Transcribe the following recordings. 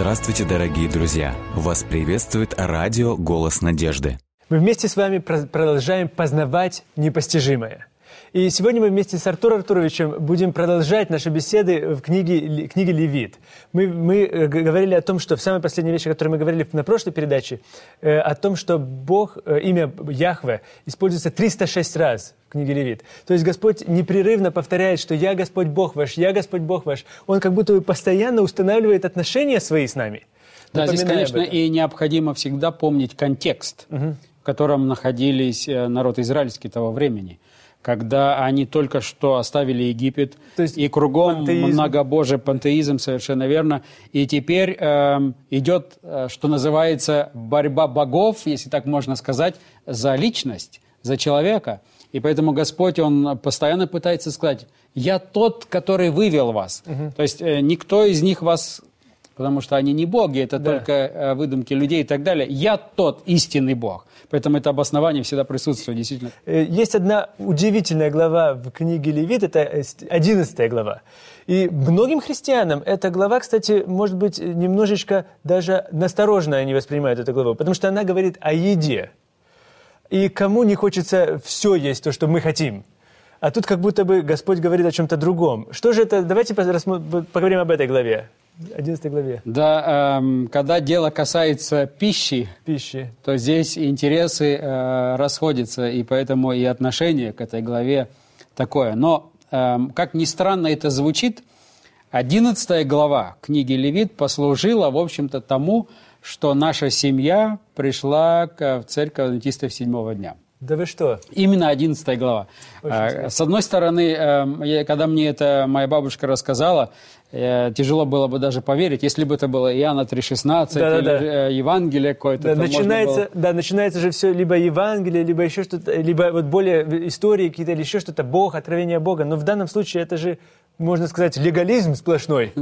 Здравствуйте, дорогие друзья! Вас приветствует радио «Голос надежды». Мы вместе с вами продолжаем познавать непостижимое. И сегодня мы вместе с Артуром Артуровичем будем продолжать наши беседы в книге, книге «Левит». Мы, мы э, говорили о том, что в самой последней вещи, о которой мы говорили на прошлой передаче, э, о том, что Бог, э, имя Яхве используется 306 раз в книге Левит. То есть Господь непрерывно повторяет, что «Я Господь Бог ваш, я Господь Бог ваш». Он как будто бы постоянно устанавливает отношения свои с нами. Да, здесь, конечно, и необходимо всегда помнить контекст, угу. в котором находились народ израильский того времени когда они только что оставили Египет, То есть и кругом пантеизм. многобожие, пантеизм, совершенно верно. И теперь э, идет, что называется, борьба богов, если так можно сказать, за личность, за человека. И поэтому Господь, Он постоянно пытается сказать, «Я тот, который вывел вас». Угу. То есть э, никто из них вас потому что они не боги, это да. только э, выдумки людей и так далее. Я тот истинный Бог. Поэтому это обоснование всегда присутствует, действительно. Э, есть одна удивительная глава в книге Левит, это 11 глава. И многим христианам эта глава, кстати, может быть, немножечко даже настороженно они воспринимают эту главу, потому что она говорит о еде. И кому не хочется все есть, то, что мы хотим. А тут как будто бы Господь говорит о чем-то другом. Что же это? Давайте поговорим об этой главе. 11 главе. Да, э, когда дело касается пищи, пищи, то здесь интересы э, расходятся, и поэтому и отношение к этой главе такое. Но, э, как ни странно это звучит, 11 глава книги Левит послужила, в общем-то, тому, что наша семья пришла в церковь адвентистов седьмого дня. Да вы что? Именно 11 глава. Очень С одной стороны, эм, когда мне это моя бабушка рассказала, Э, тяжело было бы даже поверить, если бы это было Иоанна 3,16 да, или да. Э, Евангелие какое-то. Да, начинается, было... да, начинается же все либо Евангелие, либо еще что-то, либо вот более истории какие-то, или еще что-то, Бог, откровение Бога. Но в данном случае это же, можно сказать, легализм сплошной.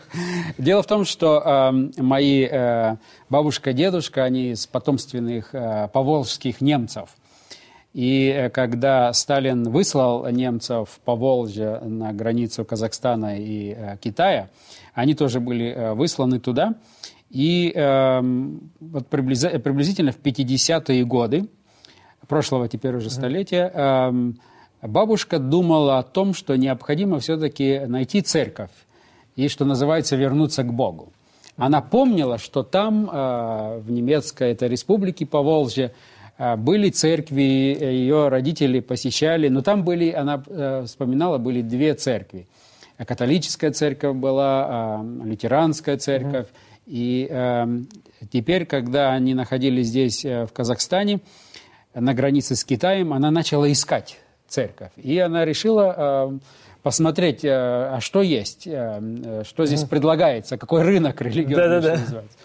Дело в том, что э, мои э, бабушка, дедушка, они из потомственных э, поволжских немцев – и э, когда Сталин выслал немцев по Волжье на границу Казахстана и э, Китая, они тоже были э, высланы туда. И э, вот приблизительно в 50-е годы прошлого теперь уже столетия э, бабушка думала о том, что необходимо все-таки найти церковь и, что называется, вернуться к Богу. Она помнила, что там, э, в немецкой этой республике Поволжье, а, были церкви, э, ее родители посещали, но там были, она э, вспоминала, были две церкви. Католическая церковь была, а, лютеранская церковь. Mm-hmm. И эм, теперь, когда они находились здесь, э, в Казахстане, на границе с Китаем, она начала искать церковь. И она решила посмотреть, а что есть, что здесь предлагается, какой рынок религиозный, да, называется.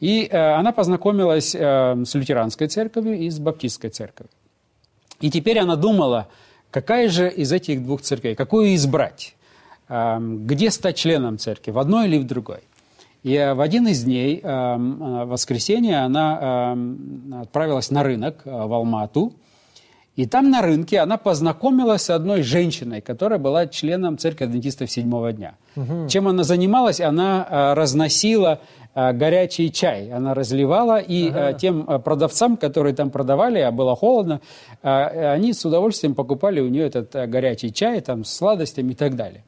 И э, она познакомилась э, с лютеранской церковью и с баптистской церковью. И теперь она думала, какая же из этих двух церквей, какую избрать, э, где стать членом церкви, в одной или в другой. И э, в один из дней, э, э воскресенье, она э, отправилась на рынок в Алмату, и там на рынке она познакомилась с одной женщиной, которая была членом церкви адвентистов седьмого дня. Угу. Чем она занималась? Она э, разносила э, горячий чай. Она разливала, и ага. э, тем продавцам, которые там продавали, а было холодно, э, они с удовольствием покупали у нее этот э, горячий чай там, с сладостями и так далее.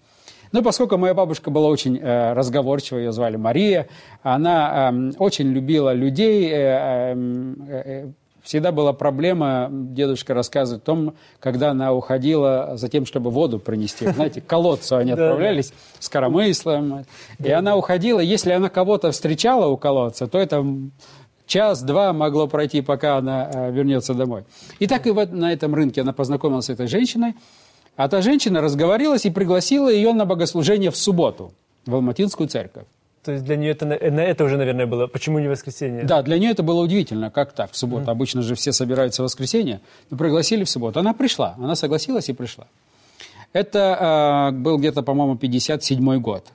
Но поскольку моя бабушка была очень э, разговорчива, ее звали Мария, она э, очень любила людей, э, э, э всегда была проблема, дедушка рассказывает о том, когда она уходила за тем, чтобы воду принести. Знаете, к колодцу они отправлялись с коромыслом. И она уходила. Если она кого-то встречала у колодца, то это час-два могло пройти, пока она э, вернется домой. И так и вот на этом рынке она познакомилась с этой женщиной. А та женщина разговорилась и пригласила ее на богослужение в субботу в Алматинскую церковь. То есть для нее это, на это уже, наверное, было. Почему не воскресенье? Да, для нее это было удивительно. Как так, в субботу? Mm. Обычно же все собираются в воскресенье. Но пригласили в субботу. Она пришла. Она согласилась и пришла. Это э, был где-то, по-моему, 57 год.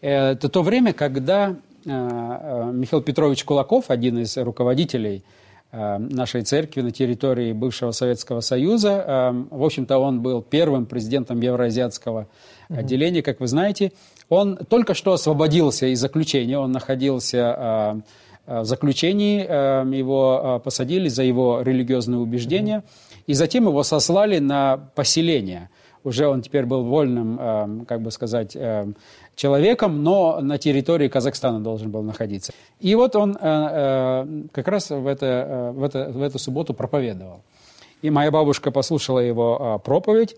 Это то время, когда э, Михаил Петрович Кулаков, один из руководителей э, нашей церкви на территории бывшего Советского Союза. Э, в общем-то, он был первым президентом Евроазиатского отделения, как вы знаете. Он только что освободился из заключения, он находился в заключении, его посадили за его религиозные убеждения, и затем его сослали на поселение. Уже он теперь был вольным, как бы сказать, человеком, но на территории Казахстана должен был находиться. И вот он э, э, как раз в, это, э, в, это, в эту субботу проповедовал. И моя бабушка послушала его проповедь,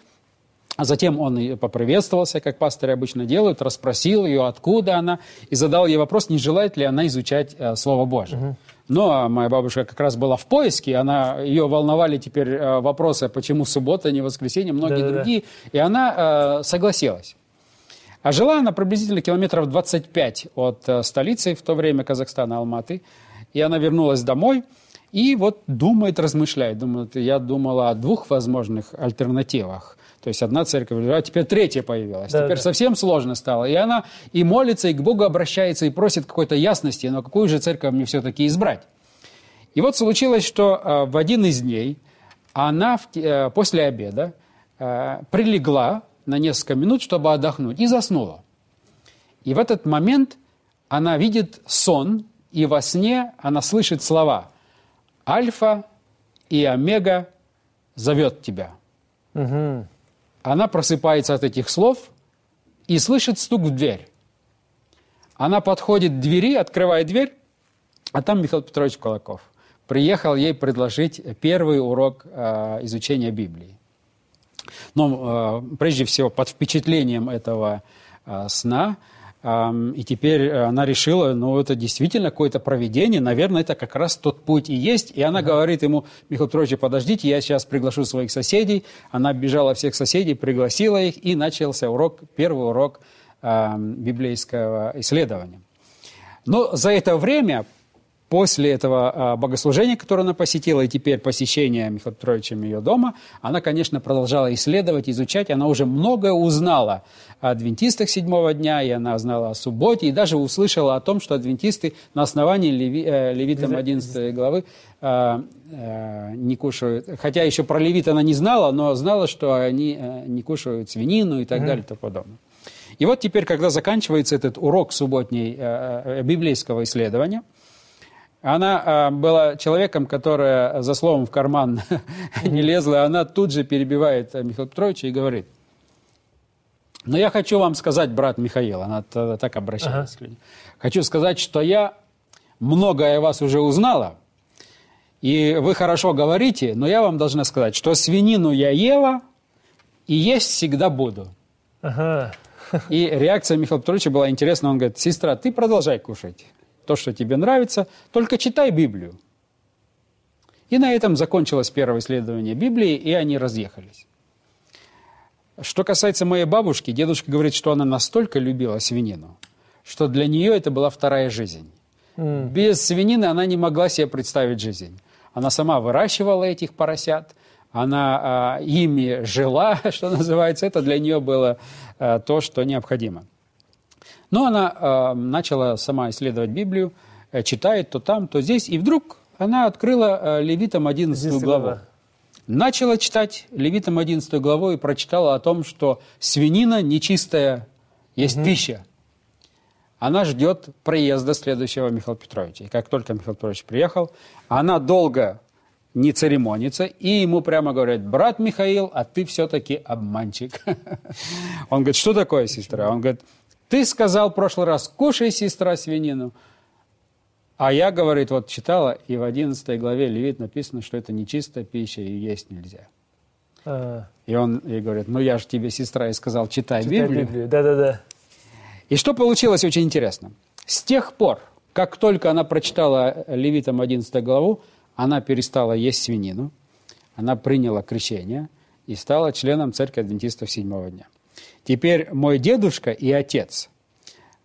а затем он поприветствовался, как пасторы обычно делают, расспросил ее, откуда она, и задал ей вопрос, не желает ли она изучать Слово Божие. Угу. Но моя бабушка как раз была в поиске, она, ее волновали теперь вопросы, почему суббота, а не воскресенье, многие Да-да-да. другие, и она согласилась. А жила она приблизительно километров 25 от э, столицы, в то время Казахстана, Алматы. И она вернулась домой и вот думает, размышляет. Думает, я думала о двух возможных альтернативах. То есть одна церковь, а теперь третья появилась. Да, теперь да. совсем сложно стало. И она и молится, и к Богу обращается, и просит какой-то ясности, но какую же церковь мне все-таки избрать? И вот случилось, что э, в один из дней она э, после обеда э, прилегла на несколько минут, чтобы отдохнуть, и заснула. И в этот момент она видит сон, и во сне она слышит слова «Альфа и Омега зовет тебя». Угу. Она просыпается от этих слов и слышит стук в дверь. Она подходит к двери, открывает дверь, а там Михаил Петрович Колоков. Приехал ей предложить первый урок э, изучения Библии. Но э, прежде всего под впечатлением этого э, сна, и теперь она решила, ну, это действительно какое-то проведение, наверное, это как раз тот путь и есть. И она uh-huh. говорит ему, Михаил Петрович, подождите, я сейчас приглашу своих соседей. Она бежала всех соседей, пригласила их, и начался урок, первый урок э, библейского исследования. Но за это время После этого а, богослужения, которое она посетила, и теперь посещения Михаила Петровичем ее дома, она, конечно, продолжала исследовать, изучать. Она уже многое узнала о адвентистах седьмого дня, и она знала о субботе, и даже услышала о том, что адвентисты на основании Леви, э, Левитам 11 главы э, э, не кушают. Хотя еще про Левит она не знала, но знала, что они э, не кушают свинину и так mm-hmm. далее и тому подобное. И вот теперь, когда заканчивается этот урок субботней э библейского исследования – она э, была человеком, которая за словом в карман не лезла, она тут же перебивает э, Михаила Петровича и говорит, но я хочу вам сказать, брат Михаил, она так обращалась ага. к людям, хочу сказать, что я многое о вас уже узнала, и вы хорошо говорите, но я вам должна сказать, что свинину я ела и есть всегда буду. Ага. И реакция Михаила Петровича была интересна. Он говорит, сестра, ты продолжай кушать то, что тебе нравится, только читай Библию. И на этом закончилось первое исследование Библии, и они разъехались. Что касается моей бабушки, дедушка говорит, что она настолько любила свинину, что для нее это была вторая жизнь. Mm. Без свинины она не могла себе представить жизнь. Она сама выращивала этих поросят, она а, ими жила, что называется. Это для нее было а, то, что необходимо. Но она э, начала сама исследовать Библию, э, читает то там, то здесь, и вдруг она открыла э, Левитам 11 главу. Глава. Начала читать Левитам 11 главу и прочитала о том, что свинина нечистая есть угу. пища. Она ждет приезда следующего Михаила Петровича. И как только Михаил Петрович приехал, она долго не церемонится, и ему прямо говорят, брат Михаил, а ты все-таки обманщик. Он говорит, что такое, сестра? Он говорит, ты сказал в прошлый раз, кушай, сестра, свинину. А я, говорит, вот читала, и в 11 главе Левит написано, что это нечистая пища и есть нельзя. А. И он ей говорит, ну я же тебе, сестра, и сказал, читай, читай Библию. Библию. Да-да-да. И что получилось очень интересно. С тех пор, как только она прочитала Левитам 11 главу, она перестала есть свинину, она приняла крещение и стала членом церкви адвентистов седьмого дня. Теперь мой дедушка и отец,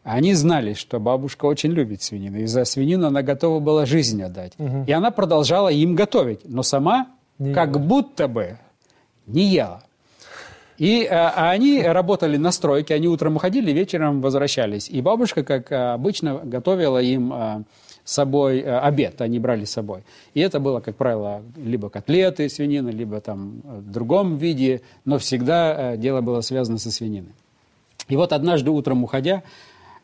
они знали, что бабушка очень любит свинину. И за свинину она готова была жизнь отдать. Угу. И она продолжала им готовить, но сама не как ела. будто бы не ела. И а, а они работали на стройке, они утром уходили, вечером возвращались. И бабушка, как обычно, готовила им а, с собой э, обед, они брали с собой. И это было, как правило, либо котлеты свинины, либо там в другом виде, но всегда дело было связано со свининой. И вот однажды утром уходя,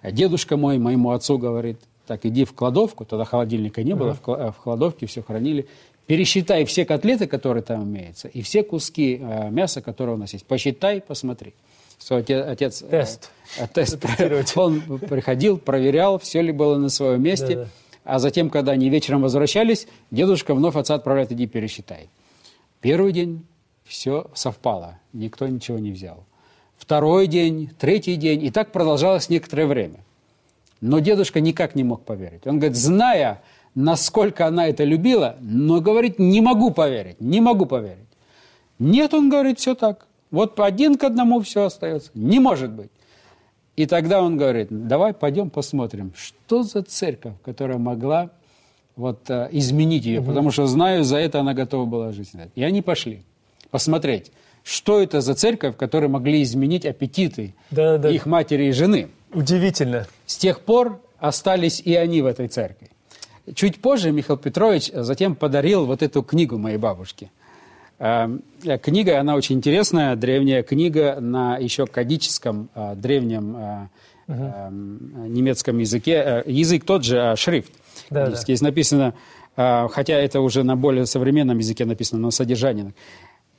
дедушка мой моему отцу говорит, так иди в кладовку, тогда холодильника не было, uh-huh. в кладовке все хранили, пересчитай все котлеты, которые там имеются, и все куски э, мяса, которые у нас есть. Посчитай, посмотри. Свой отец, отец тест. Э, тест. Он приходил, проверял, все ли было на своем месте. Да, да. А затем, когда они вечером возвращались, дедушка вновь отца отправляет, иди пересчитай. Первый день все совпало, никто ничего не взял. Второй день, третий день, и так продолжалось некоторое время. Но дедушка никак не мог поверить. Он говорит, зная, насколько она это любила, но говорит, не могу поверить, не могу поверить. Нет, он говорит, все так. Вот один к одному все остается. Не может быть. И тогда он говорит, давай пойдем посмотрим, что за церковь, которая могла вот, э, изменить ее, угу. потому что знаю, за это она готова была жить. И они пошли посмотреть, что это за церковь, которая могли изменить аппетиты да, да. их матери и жены. Удивительно. С тех пор остались и они в этой церкви. Чуть позже Михаил Петрович затем подарил вот эту книгу моей бабушке. Эм, э, книга, она очень интересная, древняя книга на еще кадическом, э, древнем угу. немецком языке. Язык тот же, а шрифт. Да, да. Здесь написано, хотя это уже на более современном языке написано, но содержание.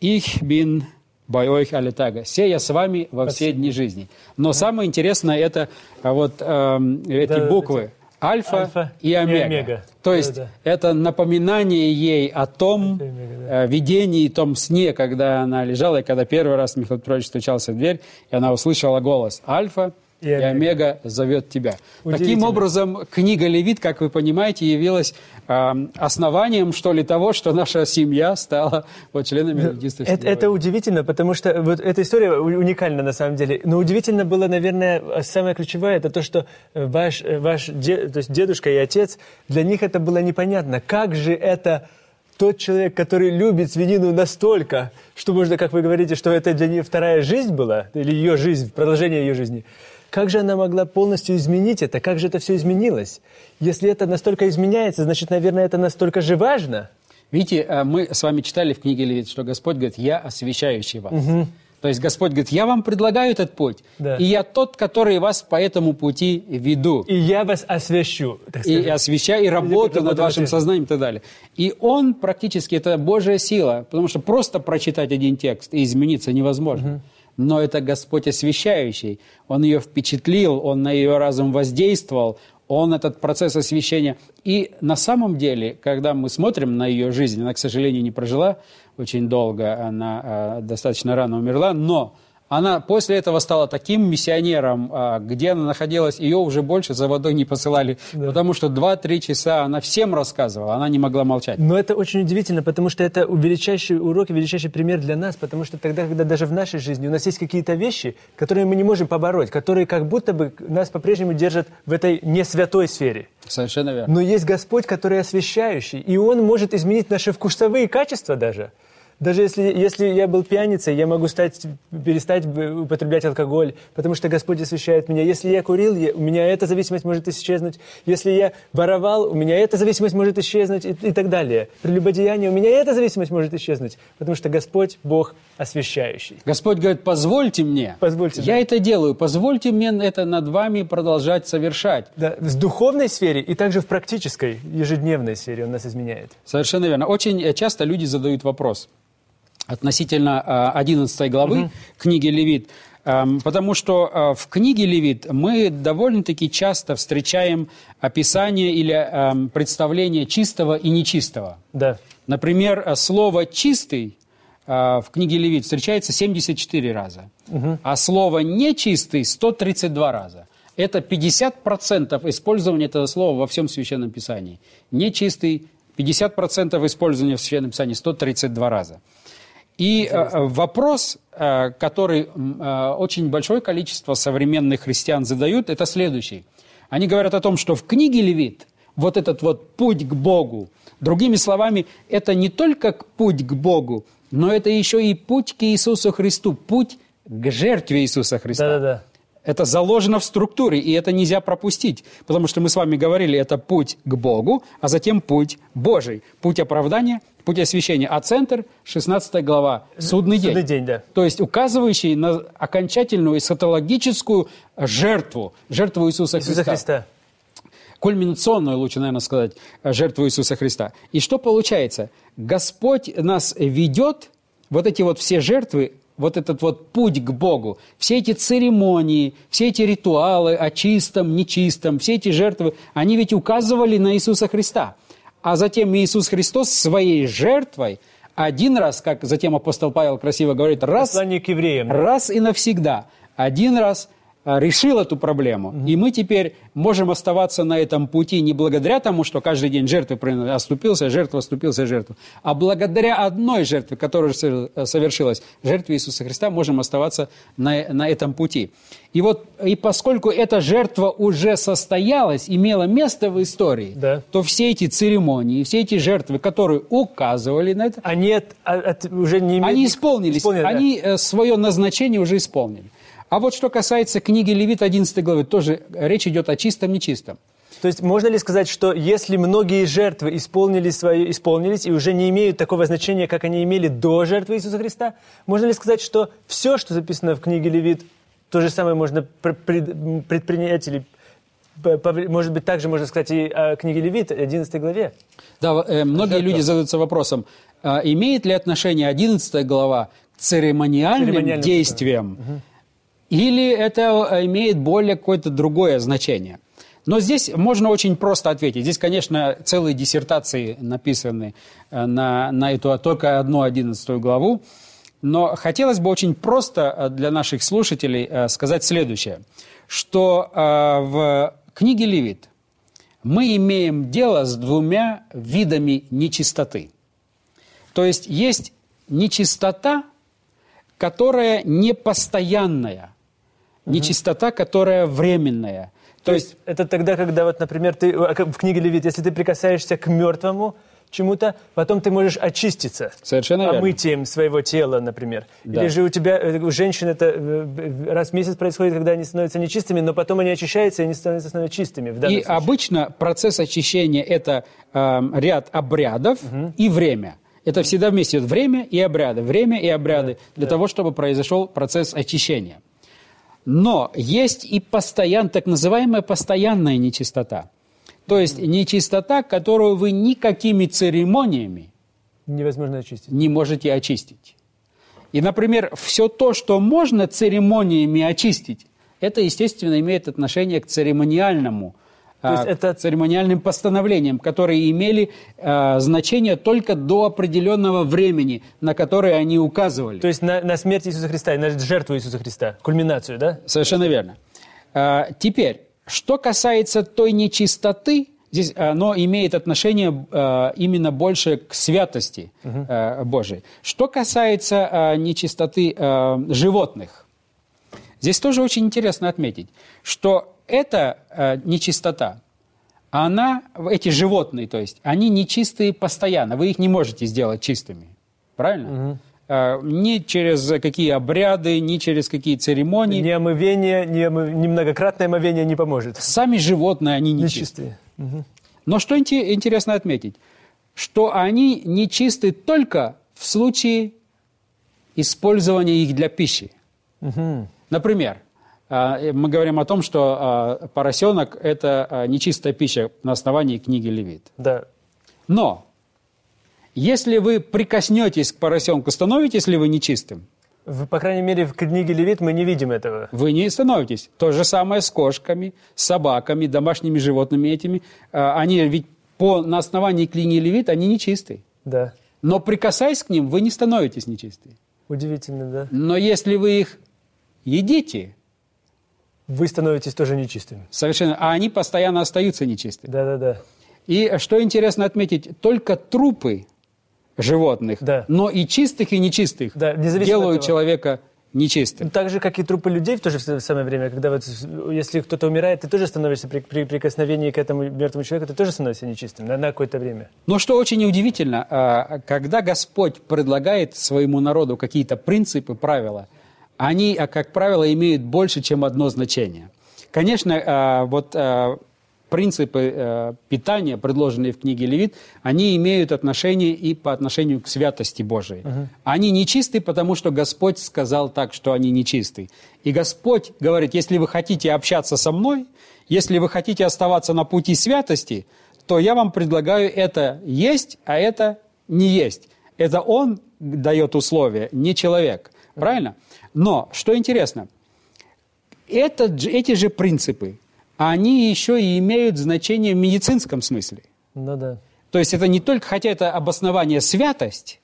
«Ich bin bei euch alle Tage». «Все я с вами во все дни жизни». Но самое интересное это вот э, эти да, буквы. Альфа, Альфа и, омега. и омега. То есть да, да. это напоминание ей о том омега, да. Э, видении, том сне, когда она лежала, и когда первый раз Михаил Петрович стучался в дверь, и она услышала голос Альфа и Омега, и омега зовет тебя. Таким образом, книга Левит, как вы понимаете, явилась э, основанием, что ли, того, что наша семья стала вот, членами Левитистов. Это, это удивительно, потому что вот эта история уникальна на самом деле. Но удивительно было, наверное, самое ключевое, это то, что ваш, ваш дед, то есть дедушка и отец, для них это было непонятно. Как же это тот человек, который любит свинину настолько, что можно, как вы говорите, что это для нее вторая жизнь была, или ее жизнь, продолжение ее жизни – как же она могла полностью изменить это? Как же это все изменилось? Если это настолько изменяется, значит, наверное, это настолько же важно. Видите, э, мы с вами читали в книге Левит, что Господь говорит, я освящающий вас. Угу. То есть Господь говорит, я вам предлагаю этот путь, да. и я тот, который вас по этому пути веду. И я вас освящу. И освящаю, и работаю над вашим сознанием и так далее. И он практически, это Божья сила, потому что просто прочитать один текст и измениться невозможно. Угу но это Господь освящающий. Он ее впечатлил, Он на ее разум воздействовал, Он этот процесс освящения. И на самом деле, когда мы смотрим на ее жизнь, она, к сожалению, не прожила очень долго, она э, достаточно рано умерла, но она после этого стала таким миссионером, а, где она находилась, ее уже больше за водой не посылали, да. потому что 2-3 часа она всем рассказывала, она не могла молчать. Но это очень удивительно, потому что это величайший урок, величайший пример для нас, потому что тогда, когда даже в нашей жизни у нас есть какие-то вещи, которые мы не можем побороть, которые как будто бы нас по-прежнему держат в этой не святой сфере. Совершенно верно. Но есть Господь, который освящающий, и Он может изменить наши вкусовые качества даже. Даже если, если я был пьяницей, я могу стать, перестать употреблять алкоголь, потому что Господь освящает меня. Если я курил, я, у меня эта зависимость может исчезнуть. Если я воровал, у меня эта зависимость может исчезнуть и, и так далее. При любодеянии у меня эта зависимость может исчезнуть, потому что Господь Бог освящающий. Господь говорит, позвольте мне. Позвольте. Я да. это делаю. Позвольте мне это над вами продолжать совершать. Да, в духовной сфере и также в практической, ежедневной сфере Он нас изменяет. Совершенно верно. Очень часто люди задают вопрос – относительно 11 а, главы угу. книги Левит. Эм, потому что э, в книге Левит мы довольно-таки часто встречаем описание или эм, представление чистого и нечистого. Да. Например, э, слово «чистый» э, в книге Левит встречается 74 раза, угу. а слово «нечистый» 132 раза. Это 50% использования этого слова во всем Священном Писании. Нечистый 50% использования в Священном Писании 132 раза. И э, вопрос, э, который э, очень большое количество современных христиан задают, это следующий. Они говорят о том, что в книге Левит вот этот вот путь к Богу, другими словами, это не только путь к Богу, но это еще и путь к Иисусу Христу, путь к жертве Иисуса Христа. Да-да-да. Это заложено в структуре, и это нельзя пропустить, потому что мы с вами говорили, это путь к Богу, а затем путь Божий, путь оправдания, путь освящения. А центр, 16 глава, судный день. Судный день, да. То есть указывающий на окончательную эсхатологическую жертву, жертву Иисуса, Иисуса Христа. Кульминационную, лучше, наверное, сказать, жертву Иисуса Христа. И что получается? Господь нас ведет, вот эти вот все жертвы, вот этот вот путь к Богу, все эти церемонии, все эти ритуалы о чистом, нечистом, все эти жертвы, они ведь указывали на Иисуса Христа. А затем Иисус Христос своей жертвой один раз, как затем апостол Павел красиво говорит, раз, к евреям. раз и навсегда, один раз решил эту проблему. И мы теперь можем оставаться на этом пути не благодаря тому, что каждый день жертвы оступился, жертва, оступился, жертва, а благодаря одной жертве, которая сов- совершилась, жертве Иисуса Христа, можем оставаться на, на этом пути. И вот, и поскольку эта жертва уже состоялась, имела место в истории, Да. то все эти церемонии, все эти жертвы, которые указывали на это, Они от- от- уже не имеют... они исполнились, Исполнены, да. они э, свое назначение уже исполнили. А вот что касается книги Левит 11 главы, тоже речь идет о чистом нечистом. То есть можно ли сказать, что если многие жертвы исполнили свое, исполнились и уже не имеют такого значения, как они имели до жертвы Иисуса Христа, можно ли сказать, что все, что записано в книге Левит, то же самое можно пр- пред- предпринять или, может быть, также можно сказать и о книге Левит, 11 главе? Да, э, многие Жертва. люди задаются вопросом, а имеет ли отношение 11 глава к церемониальным, Церемониальным, действиям, или это э, имеет более какое-то другое значение. Но здесь можно очень просто ответить. Здесь, конечно, целые диссертации написаны э, на, на эту только одну 11 главу. Но хотелось бы очень просто э, для наших слушателей сказать следующее, что в книге Левит мы имеем дело с двумя видами нечистоты. То есть есть нечистота, которая непостоянная, нечистота, которая временная. То есть это тогда, когда, вот, например, ты как в книге Левит, если ты прикасаешься к мертвому чему-то, потом ты можешь очиститься. Совершенно верно. Омытием своего тела, например. Да. Или же у тебя, э, у женщин это э, раз в месяц происходит, когда они становятся нечистыми, но потом они очищаются, и они становятся снова чистыми. И случае. обычно процесс очищения – это э, ряд обрядов и время. Это всегда вместе идет время и обряды, время и обряды для того, чтобы произошел процесс очищения. Но есть и постоян, так называемая постоянная нечистота. То есть нечистота, которую вы никакими церемониями Невозможно очистить. не можете очистить. И, например, все то, что можно церемониями очистить, это, естественно, имеет отношение к церемониальному, То есть это- церемониальным постановлениям, которые имели а, значение только до определенного времени, на которое они указывали. То есть на, на смерть Иисуса Христа, и на жертву Иисуса Христа, кульминацию, да? Совершенно верно. А, Теперь, что касается той нечистоты, здесь оно имеет отношение а, именно больше к святости а, Божией. Что касается а, нечистоты а, животных, здесь тоже очень интересно отметить, что эта а, нечистота, она, эти животные, то есть, они нечистые постоянно, вы их не можете сделать чистыми. Правильно? А, Ни через какие обряды, ни через какие церемонии. Ни омывение, ни, омы- ни многократное омовение не поможет. Сами животные, они нечистые. Нечистые. Но что инте- интересно отметить, что они нечисты только в случае использования их для пищи. Например, а, э, мы говорим о том, что а, поросенок – это а, нечистая пища на основании книги Левит. Да. Но если вы прикоснетесь к поросенку, становитесь ли вы нечистым? В- по крайней мере, в книге Левит мы не видим этого. Вы не становитесь. То же самое с кошками, собаками, домашними животными этими. А, Они ведь по, на основании книги Левит, они нечистые. Да. Но прикасаясь к ним, вы не становитесь нечистые. Удивительно, да. Но если вы их едите, Вы становитесь тоже нечистыми. совершенно, а они постоянно остаются нечистыми. Да-да-да. И что интересно отметить, только трупы животных, Да. но и чистых, и нечистых Да, делают человека нечистым. Так же, как и трупы людей в то же самое время, когда вот если кто-то умирает, ты тоже становишься при, при прикосновении к этому мертвому человеку, ты тоже становишься нечистым на, на какое-то время. Но что очень удивительно, а, когда Господь предлагает своему народу какие-то принципы, правила, они, а, как правило, имеют больше, чем одно значение. Конечно, а, вот а, принципы питания, предложенные в книге Левит, они имеют отношение и по отношению к святости Божией. Угу. Они нечисты, потому что Господь сказал так, что они нечисты. И Господь говорит, если вы хотите общаться со мной, если вы хотите оставаться на пути святости, то я вам предлагаю это есть, а это не есть. Это Он дает условия, не человек. Правильно? Но, что интересно, это, эти же принципы, они еще и имеют значение в медицинском смысле. Ну да. То есть это не только, хотя это обоснование святость,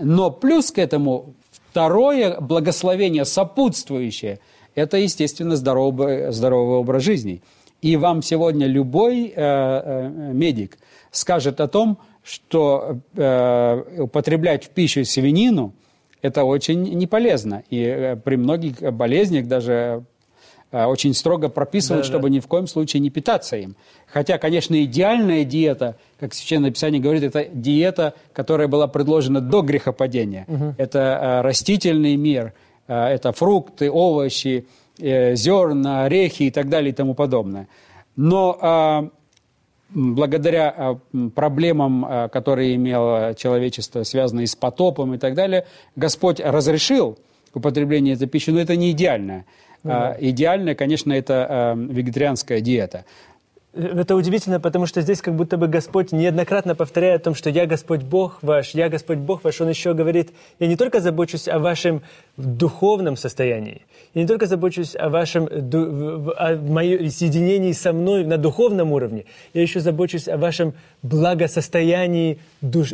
но плюс к этому второе благословение сопутствующее – это, естественно, здоровый, здоровый образ жизни. И вам сегодня любой э, э, медик скажет о том, что э, употреблять в пищу свинину – это очень неполезно. И э, при многих болезнях даже э, очень строго прописывают, да, чтобы да. ни в коем случае не питаться им. Хотя, конечно, идеальная диета, как Священное Писание говорит, это диета, которая была предложена до грехопадения. Угу. Это э, растительный мир, это фрукты, овощи, зерна, орехи и так далее и тому подобное. Но а, благодаря а, проблемам, а, которые имело человечество, связанные с потопом и так далее, Господь разрешил употребление этой пищи, но это не идеальное. Ну, да. Идеальное, конечно, это вегетарианская диета. Это удивительно, потому что здесь как будто бы Господь неоднократно повторяет о том, что «Я Господь Бог ваш, я Господь Бог ваш». Он еще говорит, «Я не только забочусь о вашем духовном состоянии, я не только забочусь о вашем о моем соединении со мной на духовном уровне, я еще забочусь о вашем благосостоянии душ,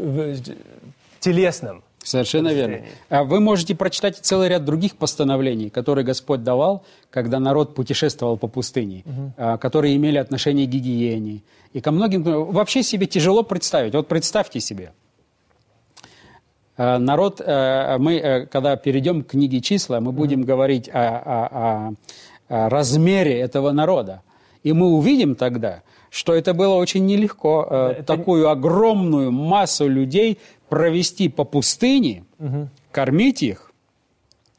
телесном». Совершенно верно. А вы можете прочитать целый ряд других постановлений, которые Господь давал, когда народ путешествовал по пустыне, угу. которые имели отношение к гигиене. И ко многим... Вообще себе тяжело представить. Вот представьте себе. А, народ, а, мы, когда перейдем к книге числа, мы будем говорить о, о, о размере этого народа. И мы увидим тогда, что это было очень нелегко, это... такую огромную массу людей провести по пустыне, угу. кормить их,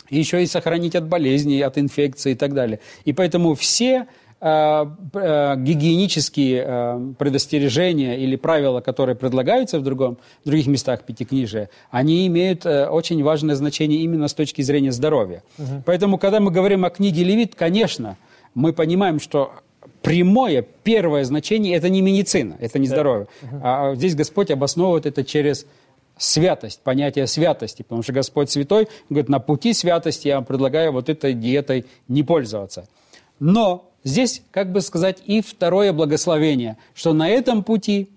и еще и сохранить от болезней, от инфекций и так далее. И поэтому все э, э, гигиенические э, предостережения или правила, которые предлагаются в, другом, в других местах Пятикнижия, они имеют э, очень важное значение именно с точки зрения здоровья. Угу. Поэтому, когда мы говорим о книге Левит, конечно, мы понимаем, что прямое, первое значение – это не медицина, это не да. здоровье. Угу. А здесь Господь обосновывает это через святость, понятие святости, потому что Господь святой, говорит, на пути святости я вам предлагаю вот этой диетой не пользоваться. Но здесь, как бы сказать, и второе благословение, что на этом пути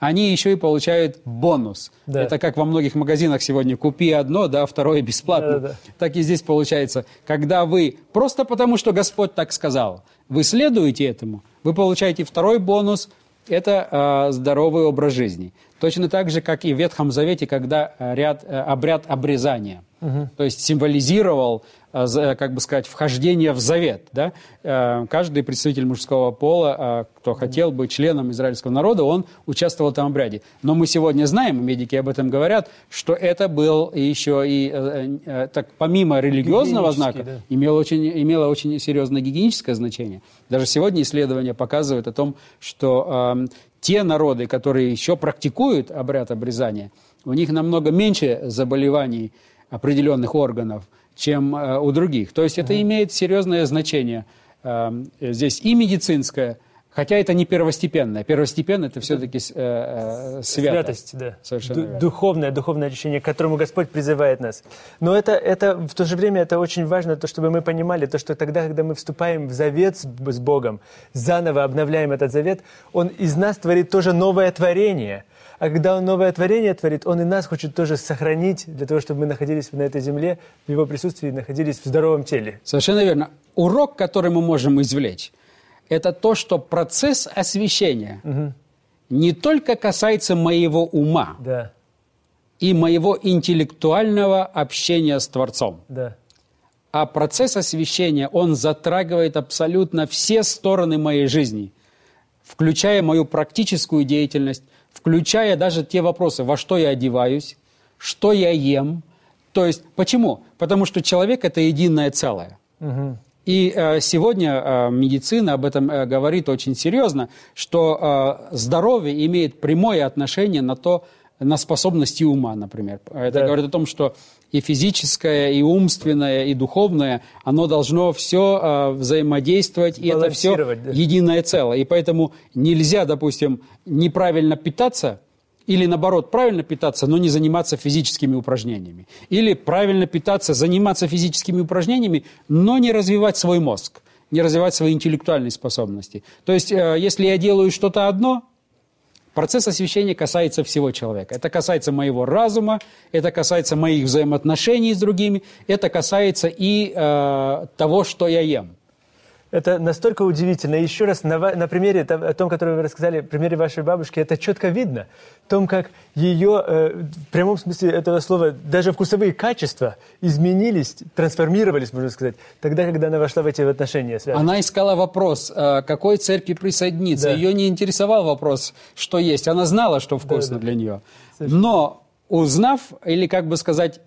они еще и получают бонус. Да. Это как во многих магазинах сегодня купи одно, да, второе бесплатно. Да, да, да. Так и здесь получается, когда вы просто потому, что Господь так сказал, вы следуете этому, вы получаете второй бонус – это э, здоровый образ жизни. Точно так же, как и в Ветхом Завете, когда э, ряд, э, обряд обрезания, угу. то есть символизировал Э, как бы сказать, вхождение в завет. Да? Э, каждый представитель мужского пола, э, кто хотел быть членом израильского народа, он участвовал в этом обряде. Но мы сегодня знаем, медики об этом говорят, что это был еще и, так, помимо религиозного знака, да. имело, очень, имело очень серьезное гигиеническое значение. Даже сегодня исследования показывают о том, что э, те народы, которые еще практикуют обряд обрезания, у них намного меньше заболеваний определенных органов, чем э, у других. То есть это имеет серьезное значение э, здесь и медицинское, хотя это не первостепенное. Первостепенное это все-таки э, святость. Святость, да. Совершенно духовное, духовное ощущение, к которому Господь призывает нас. Но это, это в то же время это очень важно, то, чтобы мы понимали, то, что тогда, когда мы вступаем в завет с, с Богом, заново обновляем этот завет, Он из нас творит тоже новое творение – а когда Он новое творение творит, Он и нас хочет тоже сохранить для того, чтобы мы находились на этой земле, в Его присутствии, находились в здоровом теле. Совершенно верно. Урок, который мы можем извлечь, это то, что процесс освящения угу. не только касается моего ума да. и моего интеллектуального общения с Творцом. Да. А процесс освящения, он затрагивает абсолютно все стороны моей жизни, включая мою практическую деятельность, включая даже те вопросы, во что я одеваюсь, что я ем, То есть, почему? Потому что человек – это единое целое. Угу. И э, сегодня э, медицина об этом э, говорит очень серьезно, что э, здоровье имеет прямое отношение на то, на способности ума, например. Это да. говорит о том, что и физическое, и умственное, и духовное, оно должно все э, взаимодействовать, и это все да. единое целое. И поэтому нельзя, допустим, неправильно питаться – или наоборот, правильно питаться, но не заниматься физическими упражнениями. Или правильно питаться, заниматься физическими упражнениями, но не развивать свой мозг, не развивать свои интеллектуальные способности. То есть, э, если я делаю что-то одно, процесс освящения касается всего человека. Это касается моего разума, это касается моих взаимоотношений с другими, это касается и э, того, что я ем. Это настолько удивительно. Еще раз на, на примере, о том, который вы рассказали, примере вашей бабушки, это четко видно. В том, как ее, э, в прямом смысле этого слова, даже вкусовые качества изменились, трансформировались, можно сказать, тогда, когда она вошла в эти отношения. Связанные. Она искала вопрос, э, какой церкви присоединиться. Да. Ее не интересовал вопрос, что есть. Она знала, что вкусно да, да. для нее. Совершенно. Но узнав, или как бы сказать,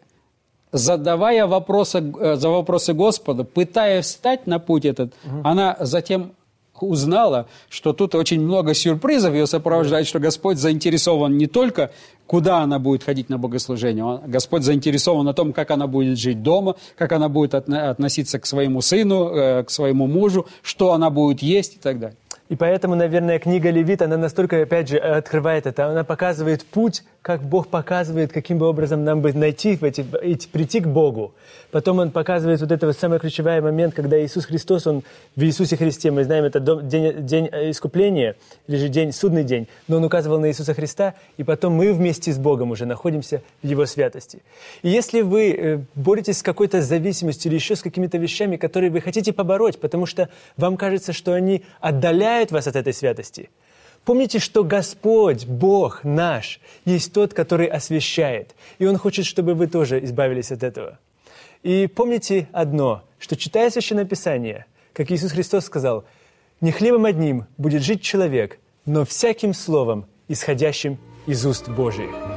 задавая вопросы, э, за вопросы Господа, пытаясь встать на путь этот, угу. она затем узнала, что тут очень много сюрпризов ее сопровождает, что Господь заинтересован не только, куда она будет ходить на богослужение, Господь заинтересован о том, как она будет жить дома, как она будет относиться к своему сыну, э, к своему мужу, что она будет есть и так далее. И поэтому, наверное, книга Левит, она настолько, опять же, открывает это, она показывает путь, как Бог показывает, каким бы образом нам бы найти, в эти, прийти к Богу. Потом Он показывает вот это вот самый ключевой момент, когда Иисус Христос, Он в Иисусе Христе, мы знаем, это день, день искупления, или же день, судный день, но Он указывал на Иисуса Христа, и потом мы вместе с Богом уже находимся в Его святости. И если вы э, боретесь с какой-то зависимостью или еще с какими-то вещами, которые вы хотите побороть, потому что вам кажется, что они отдаляют вас от этой святости – Помните, что Господь, Бог наш, есть тот, который освящает. И Он хочет, чтобы вы тоже избавились от этого. И помните одно, что читая Священное Писание, как Иисус Христос сказал, «Не хлебом одним будет жить человек, но всяким словом, исходящим из уст Божиих».